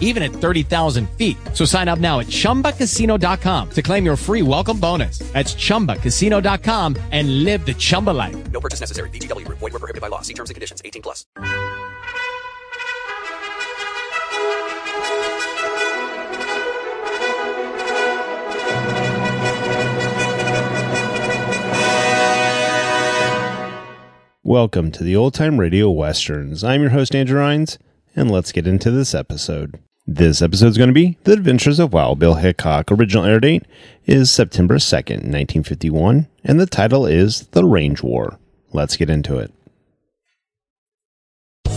even at 30,000 feet. So sign up now at ChumbaCasino.com to claim your free welcome bonus. That's ChumbaCasino.com and live the Chumba life. No purchase necessary. VGW. Void were prohibited by law. See terms and conditions. 18 plus. Welcome to the Old Time Radio Westerns. I'm your host, Andrew Rhynes, and let's get into this episode. This episode is going to be The Adventures of Wild Bill Hickok. Original air date is September 2nd, 1951, and the title is The Range War. Let's get into it.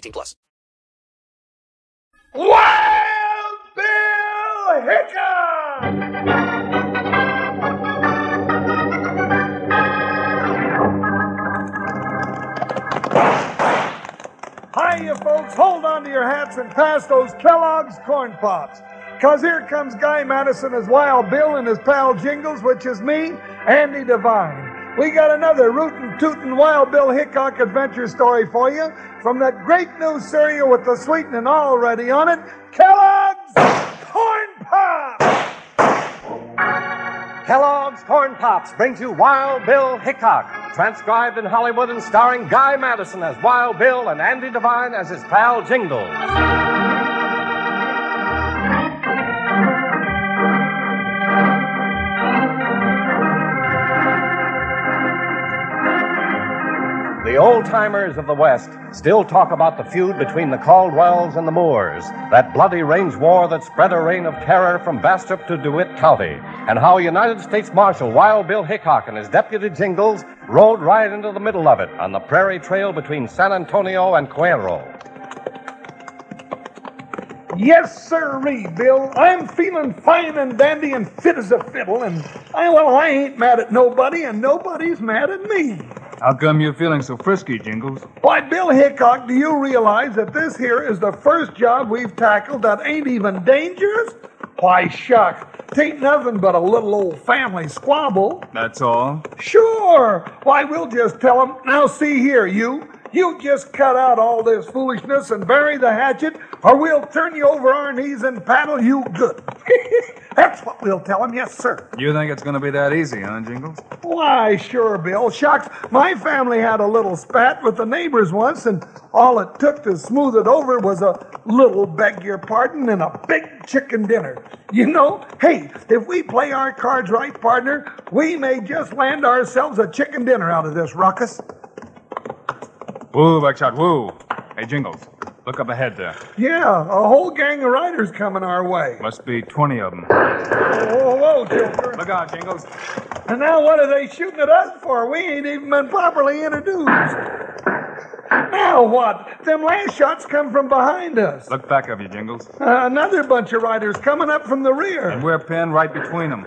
18 plus. Wild Bill Hickok! Hiya, folks. Hold on to your hats and pass those Kellogg's Corn Pops. Because here comes Guy Madison as Wild Bill and his pal Jingles, which is me, Andy Devine. We got another rootin' tootin' Wild Bill Hickok adventure story for you from that great new cereal with the sweetening already on it, Kellogg's Corn Pops! Kellogg's Corn Pops brings you Wild Bill Hickok, transcribed in Hollywood and starring Guy Madison as Wild Bill and Andy Devine as his pal Jingles. The old timers of the West still talk about the feud between the Caldwells and the Moores, that bloody range war that spread a reign of terror from Bastrop to DeWitt County, and how United States Marshal Wild Bill Hickok and his deputy Jingles rode right into the middle of it on the prairie trail between San Antonio and Cuero. Yes, sirree, Bill. I'm feeling fine and dandy and fit as a fiddle, and I, well, I ain't mad at nobody, and nobody's mad at me. How come you're feeling so frisky, Jingles? Why, Bill Hickok, do you realize that this here is the first job we've tackled that ain't even dangerous? Why, shuck, tain't nothing but a little old family squabble. That's all? Sure. Why, we'll just tell 'em. Now, see here, you. You just cut out all this foolishness and bury the hatchet, or we'll turn you over our knees and paddle you good. That's what we'll tell him, Yes, sir. You think it's going to be that easy, huh, Jingles? Why, sure, Bill. Shucks, my family had a little spat with the neighbors once, and all it took to smooth it over was a little, beg your pardon, and a big chicken dinner. You know, hey, if we play our cards right, partner, we may just land ourselves a chicken dinner out of this ruckus. Woo, Buckshot, woo. Hey, Jingles, look up ahead there. Yeah, a whole gang of riders coming our way. Must be 20 of them. Whoa, whoa, Joker. Look out, Jingles. And now what are they shooting at us for? We ain't even been properly introduced. Now what? Them last shots come from behind us. Look back of you, Jingles. Uh, another bunch of riders coming up from the rear. And we're pinned right between them.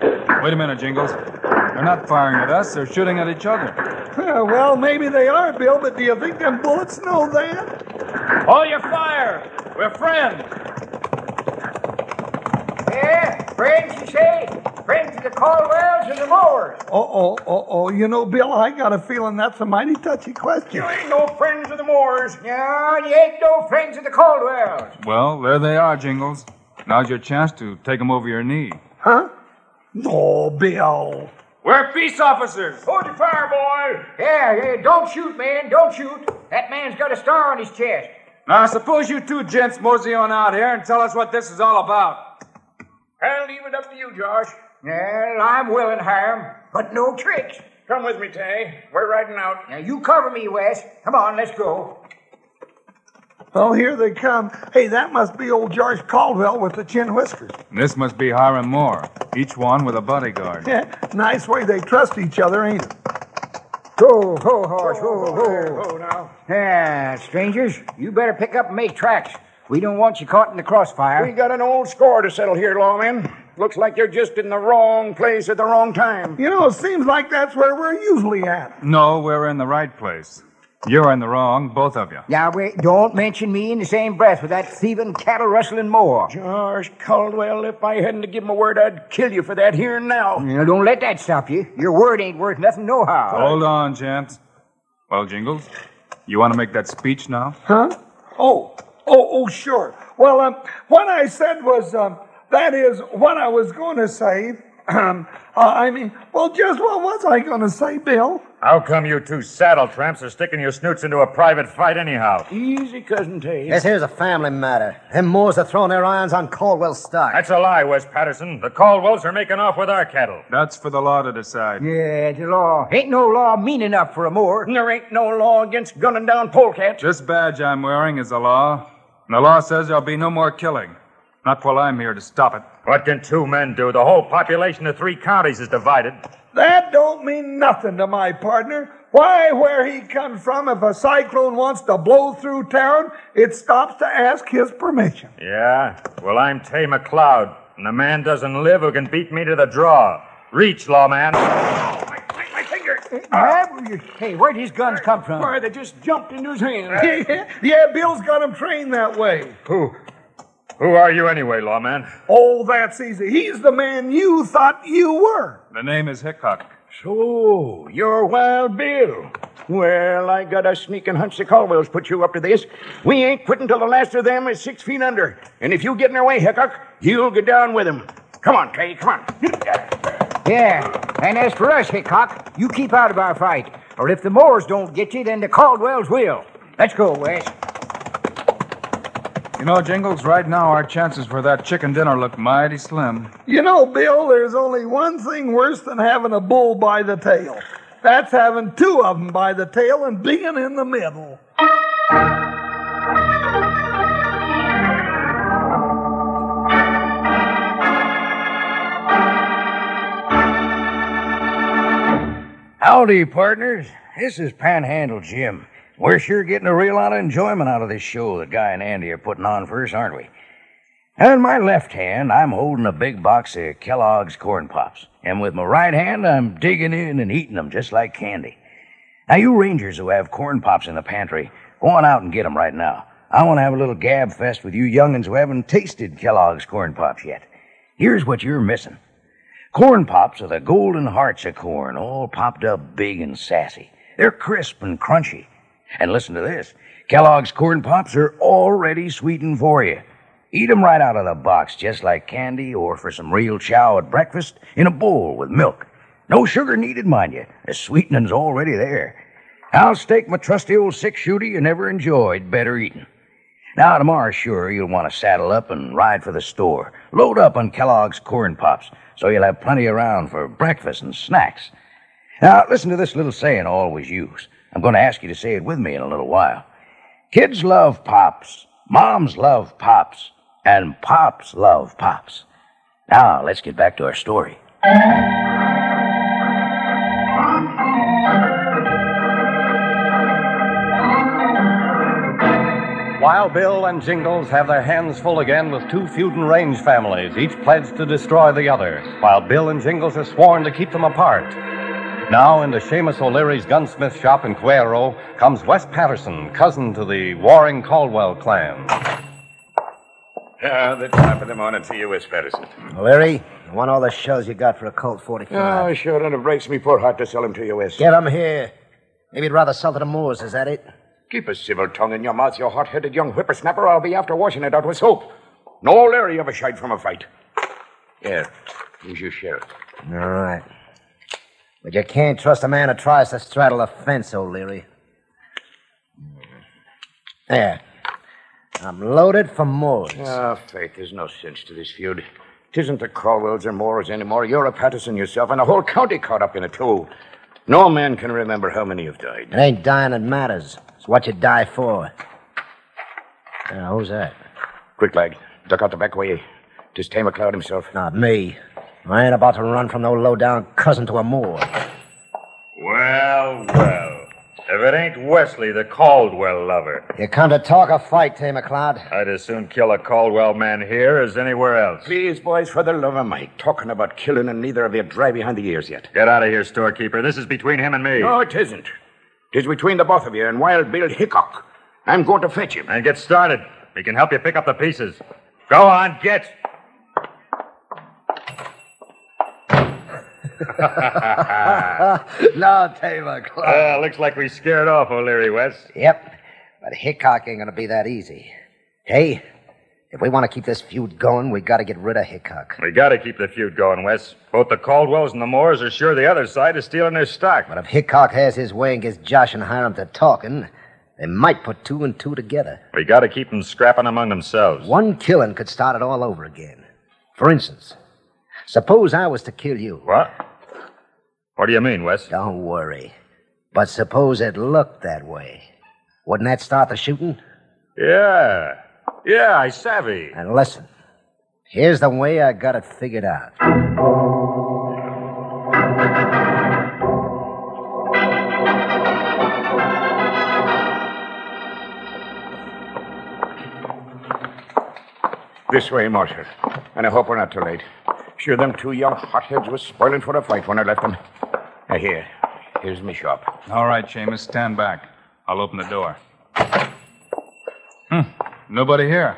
Wait a minute, Jingles. They're not firing at us, they're shooting at each other. Uh, well, maybe they are, Bill, but do you think them bullets know that? Hold your fire! We're friends! Yeah, friends, you say? Friends of the Caldwells and the Moores. Oh, oh, oh, oh. You know, Bill, I got a feeling that's a mighty touchy question. You ain't no friends of the Moores. No, you ain't no friends of the Caldwells. Well, there they are, Jingles. Now's your chance to take them over your knee. Huh? No, Bill. We're peace officers. Hold your fire, boy. Yeah, yeah, don't shoot, man, don't shoot. That man's got a star on his chest. Now, suppose you two gents mosey on out here and tell us what this is all about. I'll leave it up to you, Josh. Well, I'm willing, Hiram, but no tricks. Come with me, Tay. We're riding out. Now, you cover me, Wes. Come on, let's go. Oh, here they come. Hey, that must be old George Caldwell with the chin whiskers. This must be Hiram Moore, each one with a bodyguard. Yeah, nice way they trust each other, ain't it? Ho, ho, horse, ho, ho. Ho now. Yeah, strangers, you better pick up and make tracks. We don't want you caught in the crossfire. We got an old score to settle here, lawmen. Looks like you're just in the wrong place at the wrong time. You know, it seems like that's where we're usually at. No, we're in the right place. You're in the wrong, both of you. Now, wait, don't mention me in the same breath with that thieving, cattle rustling Moore. George Caldwell, if I hadn't to give him a word, I'd kill you for that here and now. Now, don't let that stop you. Your word ain't worth nothing, nohow. Hold on, gents. Well, Jingles, you want to make that speech now? Huh? Oh, oh, oh, sure. Well, um, what I said was, um, that is what I was going to say. Um, uh, I mean, well, just what was I going to say, Bill? How come you two saddle tramps are sticking your snoots into a private fight anyhow? Easy, Cousin Tay. This here's a family matter. Them Moores are throwing their irons on Caldwell's stock. That's a lie, Wes Patterson. The Caldwells are making off with our cattle. That's for the law to decide. Yeah, the law. Ain't no law mean enough for a Moore. There ain't no law against gunning down polecats. This badge I'm wearing is the law. And the law says there'll be no more killing. Not while I'm here to stop it. What can two men do? The whole population of three counties is divided. That don't mean nothing to my partner. Why, where he comes from, if a cyclone wants to blow through town, it stops to ask his permission. Yeah? Well, I'm Tay McLeod, and a man doesn't live who can beat me to the draw. Reach, lawman. Oh, my finger. Hey, where'd his guns come from? Why, they just jumped into his hand. yeah, yeah, Bill's got him trained that way. Who? Who are you anyway, lawman? Oh, that's easy. He's the man you thought you were. The name is Hickok. So, you're Wild Bill. Well, I got a sneaking hunch the Caldwells put you up to this. We ain't quitting till the last of them is six feet under. And if you get in their way, Hickok, you'll get down with them. Come on, Trey, come on. Yeah, and as for us, Hickok, you keep out of our fight. Or if the Moores don't get you, then the Caldwells will. Let's go, Wes. You know, Jingles, right now our chances for that chicken dinner look mighty slim. You know, Bill, there's only one thing worse than having a bull by the tail. That's having two of them by the tail and being in the middle. Howdy, partners. This is Panhandle Jim. We're sure getting a real lot of enjoyment out of this show that Guy and Andy are putting on for us, aren't we? Now, in my left hand, I'm holding a big box of Kellogg's Corn Pops. And with my right hand, I'm digging in and eating them just like candy. Now, you Rangers who have Corn Pops in the pantry, go on out and get 'em right now. I want to have a little gab fest with you young'uns who haven't tasted Kellogg's Corn Pops yet. Here's what you're missing. Corn Pops are the golden hearts of corn, all popped up big and sassy. They're crisp and crunchy. And listen to this. Kellogg's Corn Pops are already sweetened for you. Eat 'em right out of the box, just like candy or for some real chow at breakfast in a bowl with milk. No sugar needed, mind you. The sweetening's already there. I'll stake my trusty old six shooter you never enjoyed better eating. Now, tomorrow, sure, you'll want to saddle up and ride for the store. Load up on Kellogg's Corn Pops so you'll have plenty around for breakfast and snacks. Now, listen to this little saying I always use. I'm going to ask you to say it with me in a little while. Kids love pops, moms love pops, and pops love pops. Now, let's get back to our story. While Bill and Jingles have their hands full again with two feud and range families, each pledged to destroy the other, while Bill and Jingles are sworn to keep them apart. Now, into Seamus O'Leary's gunsmith shop in Cuero comes Wes Patterson, cousin to the warring Caldwell clan. Ah, the top of the morning to you, Wes Patterson. Larry, I want all the shells you got for a Colt 45. Oh, sure, and it breaks me poor heart to sell him to you, Wes. Get 'em here. Maybe you'd rather sell to the Moores, is that it? Keep a civil tongue in your mouth, you hot-headed young whippersnapper. I'll be after washing it out with soap. No Larry ever shied from a fight. Here, here's your sheriff. All right. But you can't trust a man who tries to straddle a fence, O'Leary. There. I'm loaded for Moores. Ah, faith, there's no sense to this feud. Tisn't the Caldwells or Moores anymore. You're a Patterson yourself, and the whole county caught up in it, too. No man can remember how many have died. It ain't dying that matters. It's what you die for. Now, who's that? Quick, lad. Duck out the back way. Tis Tay McLeod himself. Not me. I ain't about to run from no low-down cousin to a Moore. Well, well. If it ain't Wesley, the Caldwell lover. You come to talk or fight, Tay McLeod? I'd as soon kill a Caldwell man here as anywhere else. Please, boys, for the love of Mike. Talking about killing and neither of you dry behind the ears yet. Get out of here, storekeeper. This is between him and me. No, it isn't. Tis between the both of you and Wild Bill Hickok. I'm going to fetch him. And get started. We can help you pick up the pieces. Go on, get. no, McLeod. Uh, looks like we scared off O'Leary Wes. Yep. But Hickok ain't gonna be that easy. Hey, if we want to keep this feud going, we gotta get rid of Hickok. We gotta keep the feud going, Wes. Both the Caldwells and the Moores are sure the other side is stealing their stock. But if Hickok has his way and gets Josh and Hiram to talking, they might put two and two together. We gotta keep them scrapping among themselves. One killing could start it all over again. For instance, suppose I was to kill you. What? What do you mean, Wes? Don't worry. But suppose it looked that way. Wouldn't that start the shooting? Yeah. Yeah, I savvy. And listen, here's the way I got it figured out. This way, Marshal. And I hope we're not too late. Sure, them two young hotheads was spoiling for a fight when I left them. Now, here. Here's me shop. All right, Seamus, stand back. I'll open the door. Hmm. Nobody here.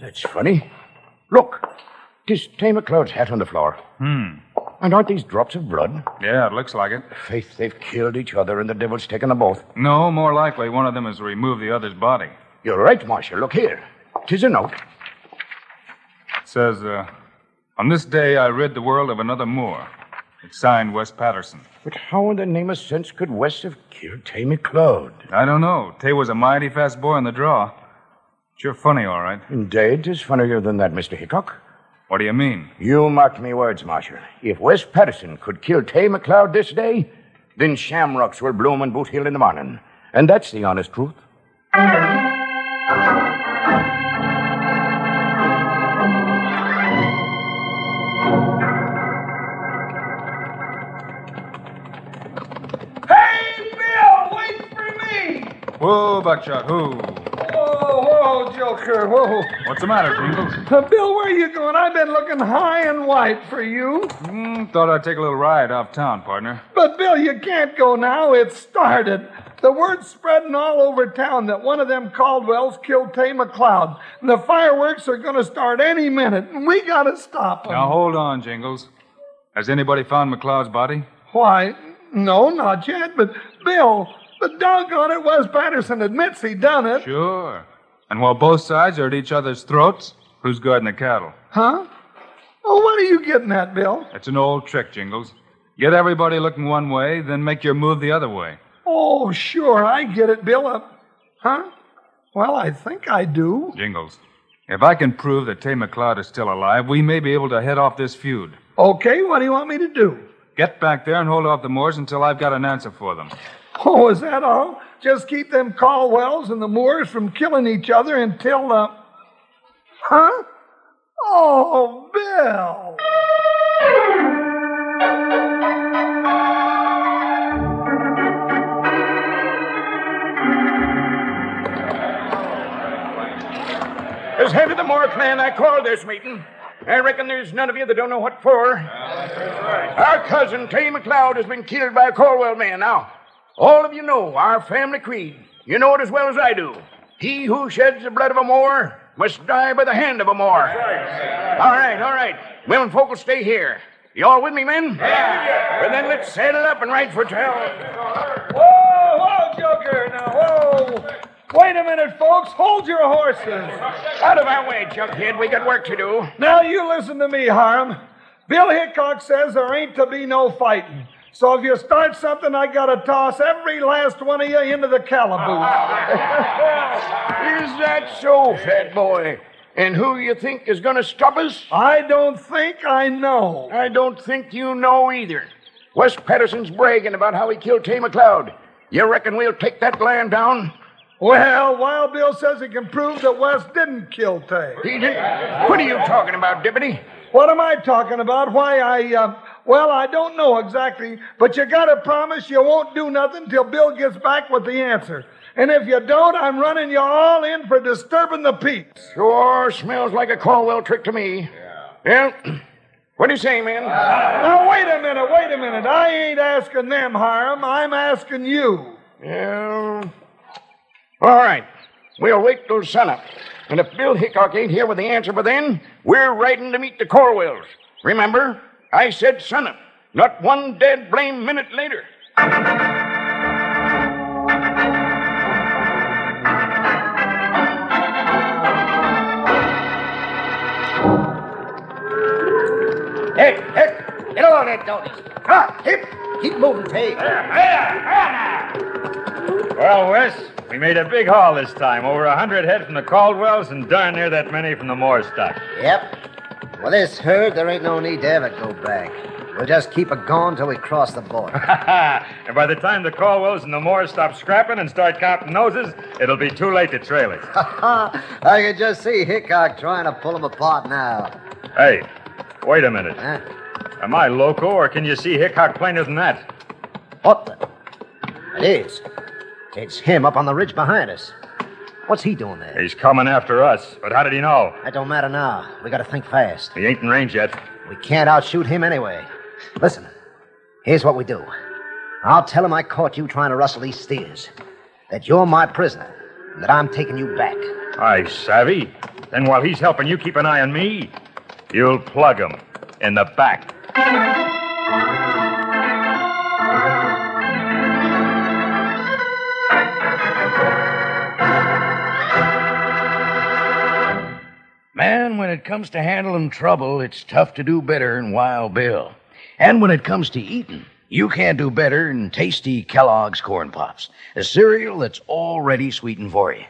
That's funny. Look. Tis Tay McLeod's hat on the floor. Hmm. And aren't these drops of blood? Yeah, it looks like it. Faith, they've killed each other and the devil's taken them both. No, more likely one of them has removed the other's body. You're right, Marshal. Look here. Tis a note. Says, uh, On this day I rid the world of another Moore. It's signed Wes Patterson. But how in the name of sense could Wes have killed Tay McLeod? I don't know. Tay was a mighty fast boy in the draw. You're funny, all right. Indeed, tis funnier than that, Mr. Hickok. What do you mean? You mark me words, Marshal. If Wes Patterson could kill Tay McLeod this day, then shamrocks will bloom in Boot Hill in the morning. And that's the honest truth. Whoa, Buckshot, who? Whoa, whoa, Joker, whoa. What's the matter, Jingles? Uh, Bill, where are you going? I've been looking high and wide for you. Mm, thought I'd take a little ride off town, partner. But, Bill, you can't go now. It's started. The word's spreading all over town that one of them Caldwells killed Tay McLeod. And the fireworks are going to start any minute, and we got to stop them. Now, hold on, Jingles. Has anybody found McLeod's body? Why, no, not yet. But, Bill, the doggone it, Wes Patterson admits he done it. Sure. And while both sides are at each other's throats, who's guarding the cattle? Huh? Oh, what are you getting at, Bill? It's an old trick, Jingles. Get everybody looking one way, then make your move the other way. Oh, sure, I get it, Bill. Uh, huh? Well, I think I do. Jingles, if I can prove that Tay McLeod is still alive, we may be able to head off this feud. Okay, what do you want me to do? Get back there and hold off the Moores until I've got an answer for them. Oh, is that all? Just keep them Caldwells and the Moores from killing each other until, the, huh? Oh, Bill! As head of the Moore clan, I called this meeting. I reckon there's none of you that don't know what for. Our cousin, Tay McLeod, has been killed by a Caldwell man. Now, all of you know our family creed. You know it as well as I do. He who sheds the blood of a Moore must die by the hand of a Moore. All right, all right. Women folk will stay here. You all with me, men? Yeah. Well, then let's saddle up and ride for town. Whoa, whoa, Joker, now, whoa. Wait a minute, folks. Hold your horses. Out of our way, Jughead. We got work to do. Now, you listen to me, Harm. Bill Hickok says there ain't to be no fighting. So if you start something, I gotta toss every last one of you into the calaboose. Is that so, fat boy? And who you think is going to stop us? I don't think I know. I don't think you know either. Wes Patterson's bragging about how he killed Tay McLeod. You reckon we'll take that land down? Well, Wild Bill says he can prove that Wes didn't kill Tay. He did? What are you talking about, Deputy? What am I talking about? Why, I, uh, well, I don't know exactly, but you gotta promise you won't do nothing till Bill gets back with the answer. And if you don't, I'm running you all in for disturbing the peace. Sure smells like a Caldwell trick to me. Yeah. Well, what do you say, man? Now, wait a minute, wait a minute. I ain't asking them, Hiram. I'm asking you. Yeah. All right. We'll wait till sunup. And if Bill Hickok ain't here with the answer by then, we're riding to meet the Caldwells. Remember, I said sunup, not one dead blame minute later. Hey, hey, get along there, Tony. Come on, keep, keep moving, Tay. Well, Wes, we made a big haul this time. Over a hundred head from the Caldwells and darn near that many from the Moore stock. Yep. Well, this herd, there ain't no need to ever go back. We'll just keep it going till we cross the border. and by the time the Caldwells and the Moores stop scrapping and start counting noses, it'll be too late to trail us. I can just see Hickok trying to pull them apart now. Hey, wait a minute. Huh? Am I loco, or can you see Hickok plainer than that? What the? It is. It's him up on the ridge behind us. What's he doing there? He's coming after us. But how did he know? That don't matter now. We gotta think fast. He ain't in range yet. We can't outshoot him anyway. Listen, here's what we do. I'll tell him I caught you trying to rustle these steers. That you're my prisoner. And that I'm taking you back. I savvy. Then while he's helping you keep an eye on me, you'll plug him in the back. When it comes to handling trouble, it's tough to do better than Wild Bill. And when it comes to eating, you can't do better than tasty Kellogg's Corn Pops, a cereal that's already sweetened for you.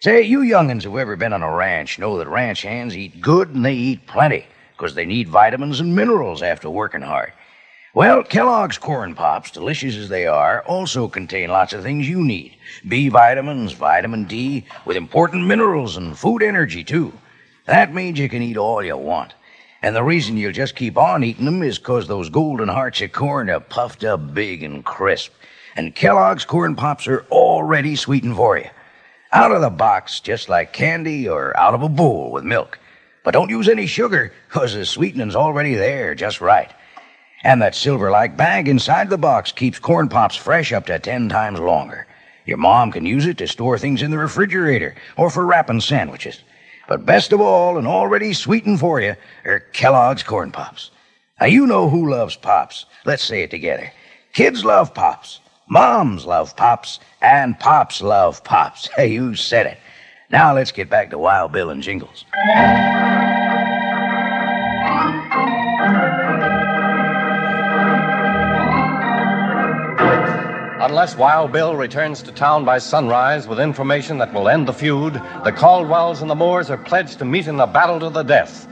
Say, you young'uns who've ever been on a ranch know that ranch hands eat good and they eat plenty, 'cause they need vitamins and minerals after working hard. Well, Kellogg's Corn Pops, delicious as they are, also contain lots of things you need. B vitamins, vitamin D, with important minerals and food energy, too. That means you can eat all you want. And the reason you'll just keep on eating them is 'cause those golden hearts of corn are puffed up big and crisp. And Kellogg's Corn Pops are already sweetened for you. Out of the box, just like candy or out of a bowl with milk. But don't use any sugar, 'cause the sweetening's already there just right. And that silver like bag inside the box keeps corn pops fresh up to ten times longer. Your mom can use it to store things in the refrigerator or for wrapping sandwiches. But best of all, and already sweetened for you, are Kellogg's Corn Pops. Now, you know who loves Pops. Let's say it together. Kids love Pops. Moms love Pops. And Pops love Pops. Hey, you said it. Now let's get back to Wild Bill and Jingles. Unless Wild Bill returns to town by sunrise with information that will end the feud, the Caldwells and the Moores are pledged to meet in a battle to the death.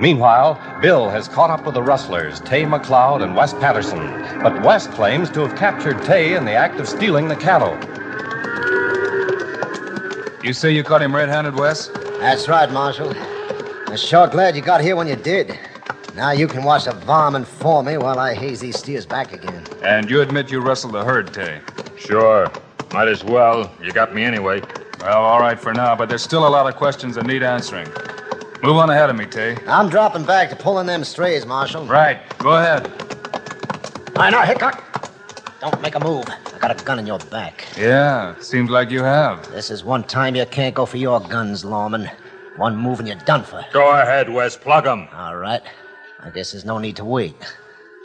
Meanwhile, Bill has caught up with the rustlers, Tay McLeod and Wes Patterson. But Wes claims to have captured Tay in the act of stealing the cattle. You say you caught him red handed, Wes? That's right, Marshal. I'm sure glad you got here when you did. Now you can watch the varmint for me while I haze these steers back again. And you admit you rustled the herd, Tay? Sure. Might as well. You got me anyway. Well, all right for now, but there's still a lot of questions that need answering. Move on ahead of me, Tay. I'm dropping back to pulling them strays, Marshal. Right. Go ahead. I know, Hickok. Don't make a move. I got a gun in your back. Yeah, seems like you have. This is one time you can't go for your guns, lawman. One move and you're done for. Go ahead, Wes. Plug 'em. All right. I guess there's no need to wait.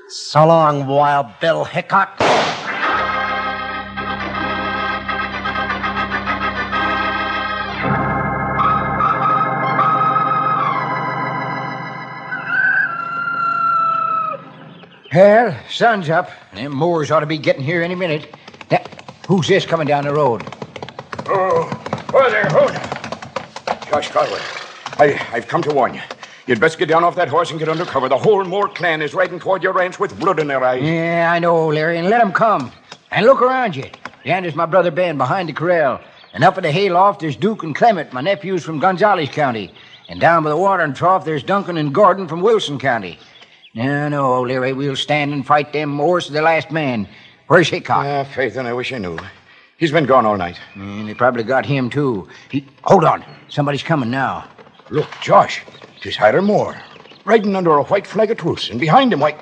So long, Wild Bill Hickok. Well, sun's up. Them Moores ought to be getting here any minute. Now, who's this coming down the road? Oh, oh there, hold. Josh Caldwell, I, I've come to warn you. You'd best get down off that horse and get under cover. The whole Moore clan is riding toward your ranch with blood in their eyes. Yeah, I know, Larry, and let 'em come. And look around you. Yonder's my brother Ben behind the corral. And up in the hayloft, there's Duke and Clement, my nephews from Gonzales County. And down by the watering trough, there's Duncan and Gordon from Wilson County. No, no, Larry, we'll stand and fight them Moores to the last man. Where's Hickok? Ah, Faith, and I wish I knew. He's been gone all night. And they probably got him, too. He... Hold on. Somebody's coming now. Look, Josh, 'tis Hiram Moore, riding under a white flag of truce, and behind him, why,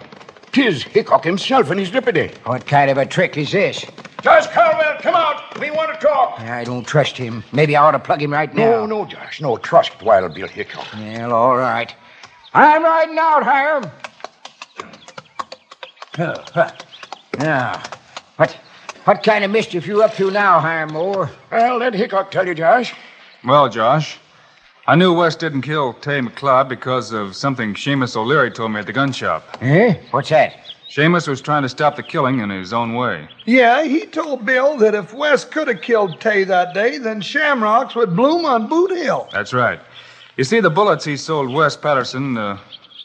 'tis Hickok himself and his deputy. What kind of a trick is this? Josh Caldwell, come out. We want to talk. I don't trust him. Maybe I ought to plug him right now. No, no, Josh, no. Trust Wild Bill Hickok. Well, all right. I'm riding out, Hiram. Huh, huh. Now, what, what kind of mischief you up to now, Hiram Moore? Well, let Hickok tell you, Josh. Well, Josh, I knew Wes didn't kill Tay McLeod because of something Seamus O'Leary told me at the gun shop. Eh? What's that? Seamus was trying to stop the killing in his own way. Yeah, he told Bill that if Wes could have killed Tay that day, then shamrocks would bloom on Boot Hill. That's right. You see, the bullets he sold Wes Patterson, uh,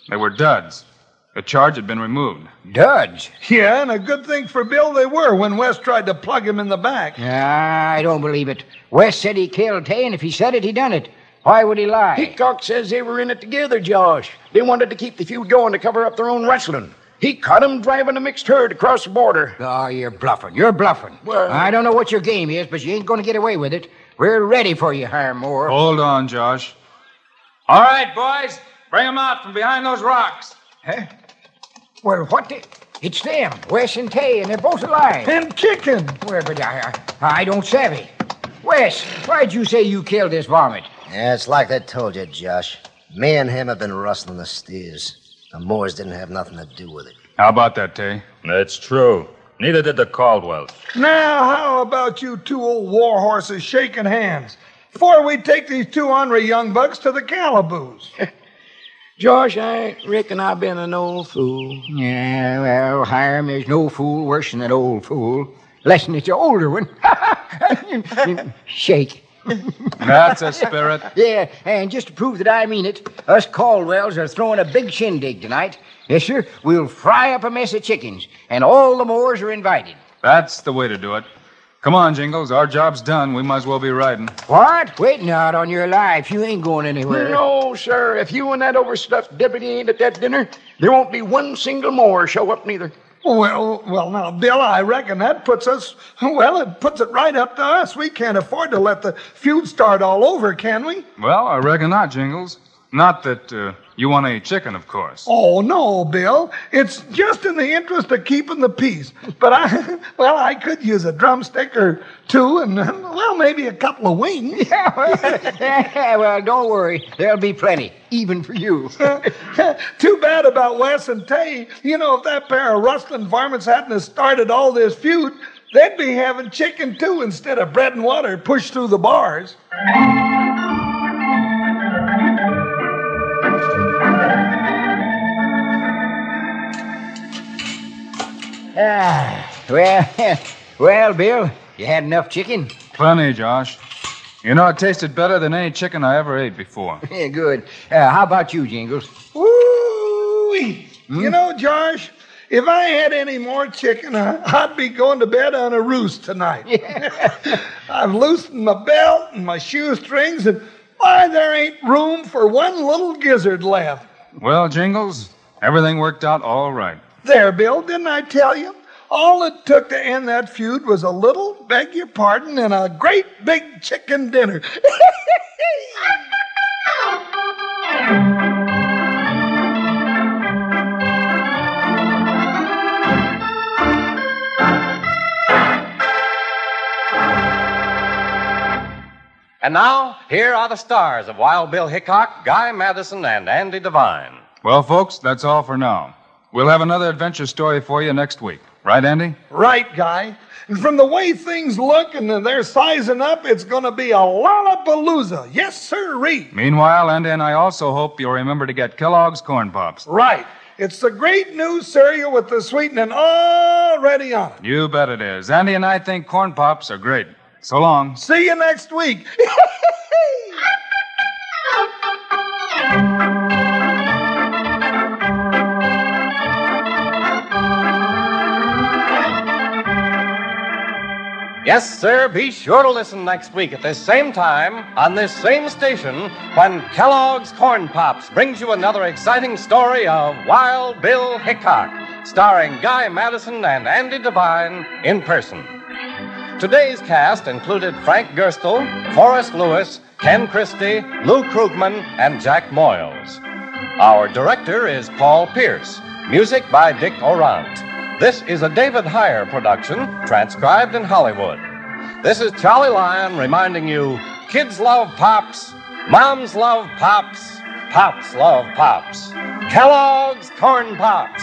they were duds. The charge had been removed. Duds? Yeah, and a good thing for Bill they were when Wes tried to plug him in the back. I don't believe it. Wes said he killed Tay, and if he said it, he done it. Why would he lie? Hickok says they were in it together, Josh. They wanted to keep the feud going to cover up their own rustling. He caught caught 'em driving a mixed herd across the border. Oh, you're bluffing. You're bluffing. Well- I don't know what your game is, but you ain't going to get away with it. We're ready for you, Hiram Moore. Hold on, Josh. All right, boys. Bring 'em out from behind those rocks. Huh? Well, what the... It's them, Wes and Tay, and they're both alive. And kicking. Well, but I, I, I don't savvy. Wes, why'd you say you killed this varmint? Yeah, it's like they told you, Josh. Me and him have been rustling the steers. The Moores didn't have nothing to do with it. How about that, Tay? That's true. Neither did the Caldwells. Now, how about you two old war horses shaking hands before we take these two ornery young bucks to the calaboose? Josh, I reckon I've been an old fool. Yeah, well, Hiram, there's no fool worse than an old fool. Less than it's an older one. Shake. That's a spirit. Yeah, and just to prove that I mean it, us Caldwells are throwing a big shindig tonight. Yes, sir. We'll fry up a mess of chickens, and all the Moores are invited. That's the way to do it. Come on, Jingles. Our job's done. We might as well be riding. What? Waiting out on your life. You ain't going anywhere. No, sir. If you and that overstuffed deputy ain't at that dinner, there won't be one single more show up neither. Well, well, now, Bill, I reckon that puts us, well, it puts it right up to us. We can't afford to let the feud start all over, can we? Well, I reckon not, Jingles. Not that uh, you want any chicken, of course. Oh, no, Bill. It's just in the interest of keeping the peace. But I, well, I could use a drumstick or two and, well, maybe a couple of wings. Yeah, well, don't worry. There'll be plenty, even for you. Too bad about Wes and Tay. You know, if that pair of rustling varmints hadn't have started all this feud, they'd be having chicken too instead of bread and water pushed through the bars. Ah, well, well, Bill, you had enough chicken? Plenty, Josh. You know, it tasted better than any chicken I ever ate before. Yeah, good. Uh, how about you, Jingles? Woo! You know, Josh, if I had any more chicken, I- I'd be going to bed on a roost tonight. I've loosened my belt and my shoestrings, and why, there ain't room for one little gizzard left. Well, Jingles, everything worked out all right. There, Bill, didn't I tell you? All it took to end that feud was a little, beg your pardon, and a great big chicken dinner. And now, here are the stars of Wild Bill Hickok, Guy Madison, and Andy Devine. Well, folks, that's all for now. We'll have another adventure story for you next week. Right, Andy? Right, Guy. And from the way things look and they're sizing up, it's going to be a lollapalooza. Yes, sirree. Meanwhile, Andy and I also hope you'll remember to get Kellogg's Corn Pops. Right. It's the great new cereal with the sweetening already on it. You bet it is. Andy and I think Corn Pops are great. So long. See you next week. Yes, sir, be sure to listen next week at this same time on this same station when Kellogg's Corn Pops brings you another exciting story of Wild Bill Hickok, starring Guy Madison and Andy Devine in person. Today's cast included Frank Gerstle, Forrest Lewis, Ken Christy, Lou Krugman, and Jack Moyles. Our director is Paul Pierce. Music by Dick Aurandt. This is a David Heyer production, transcribed in Hollywood. This is Charlie Lyon reminding you kids love pops, moms love pops, pops love pops. Kellogg's Corn Pops.